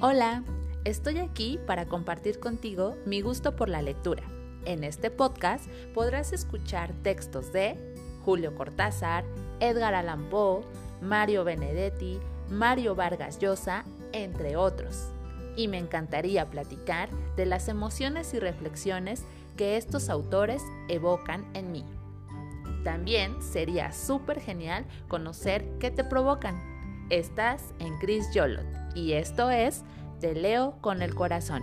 Hola, estoy aquí para compartir contigo mi gusto por la lectura. En este podcast podrás escuchar textos de Julio Cortázar, Edgar Allan Poe, Mario Benedetti, Mario Vargas Llosa, entre otros. Y me encantaría platicar de las emociones y reflexiones que estos autores evocan en mí. También sería súper genial conocer qué te provocan. Estás en Chris Yolot y esto es Te leo con el corazón.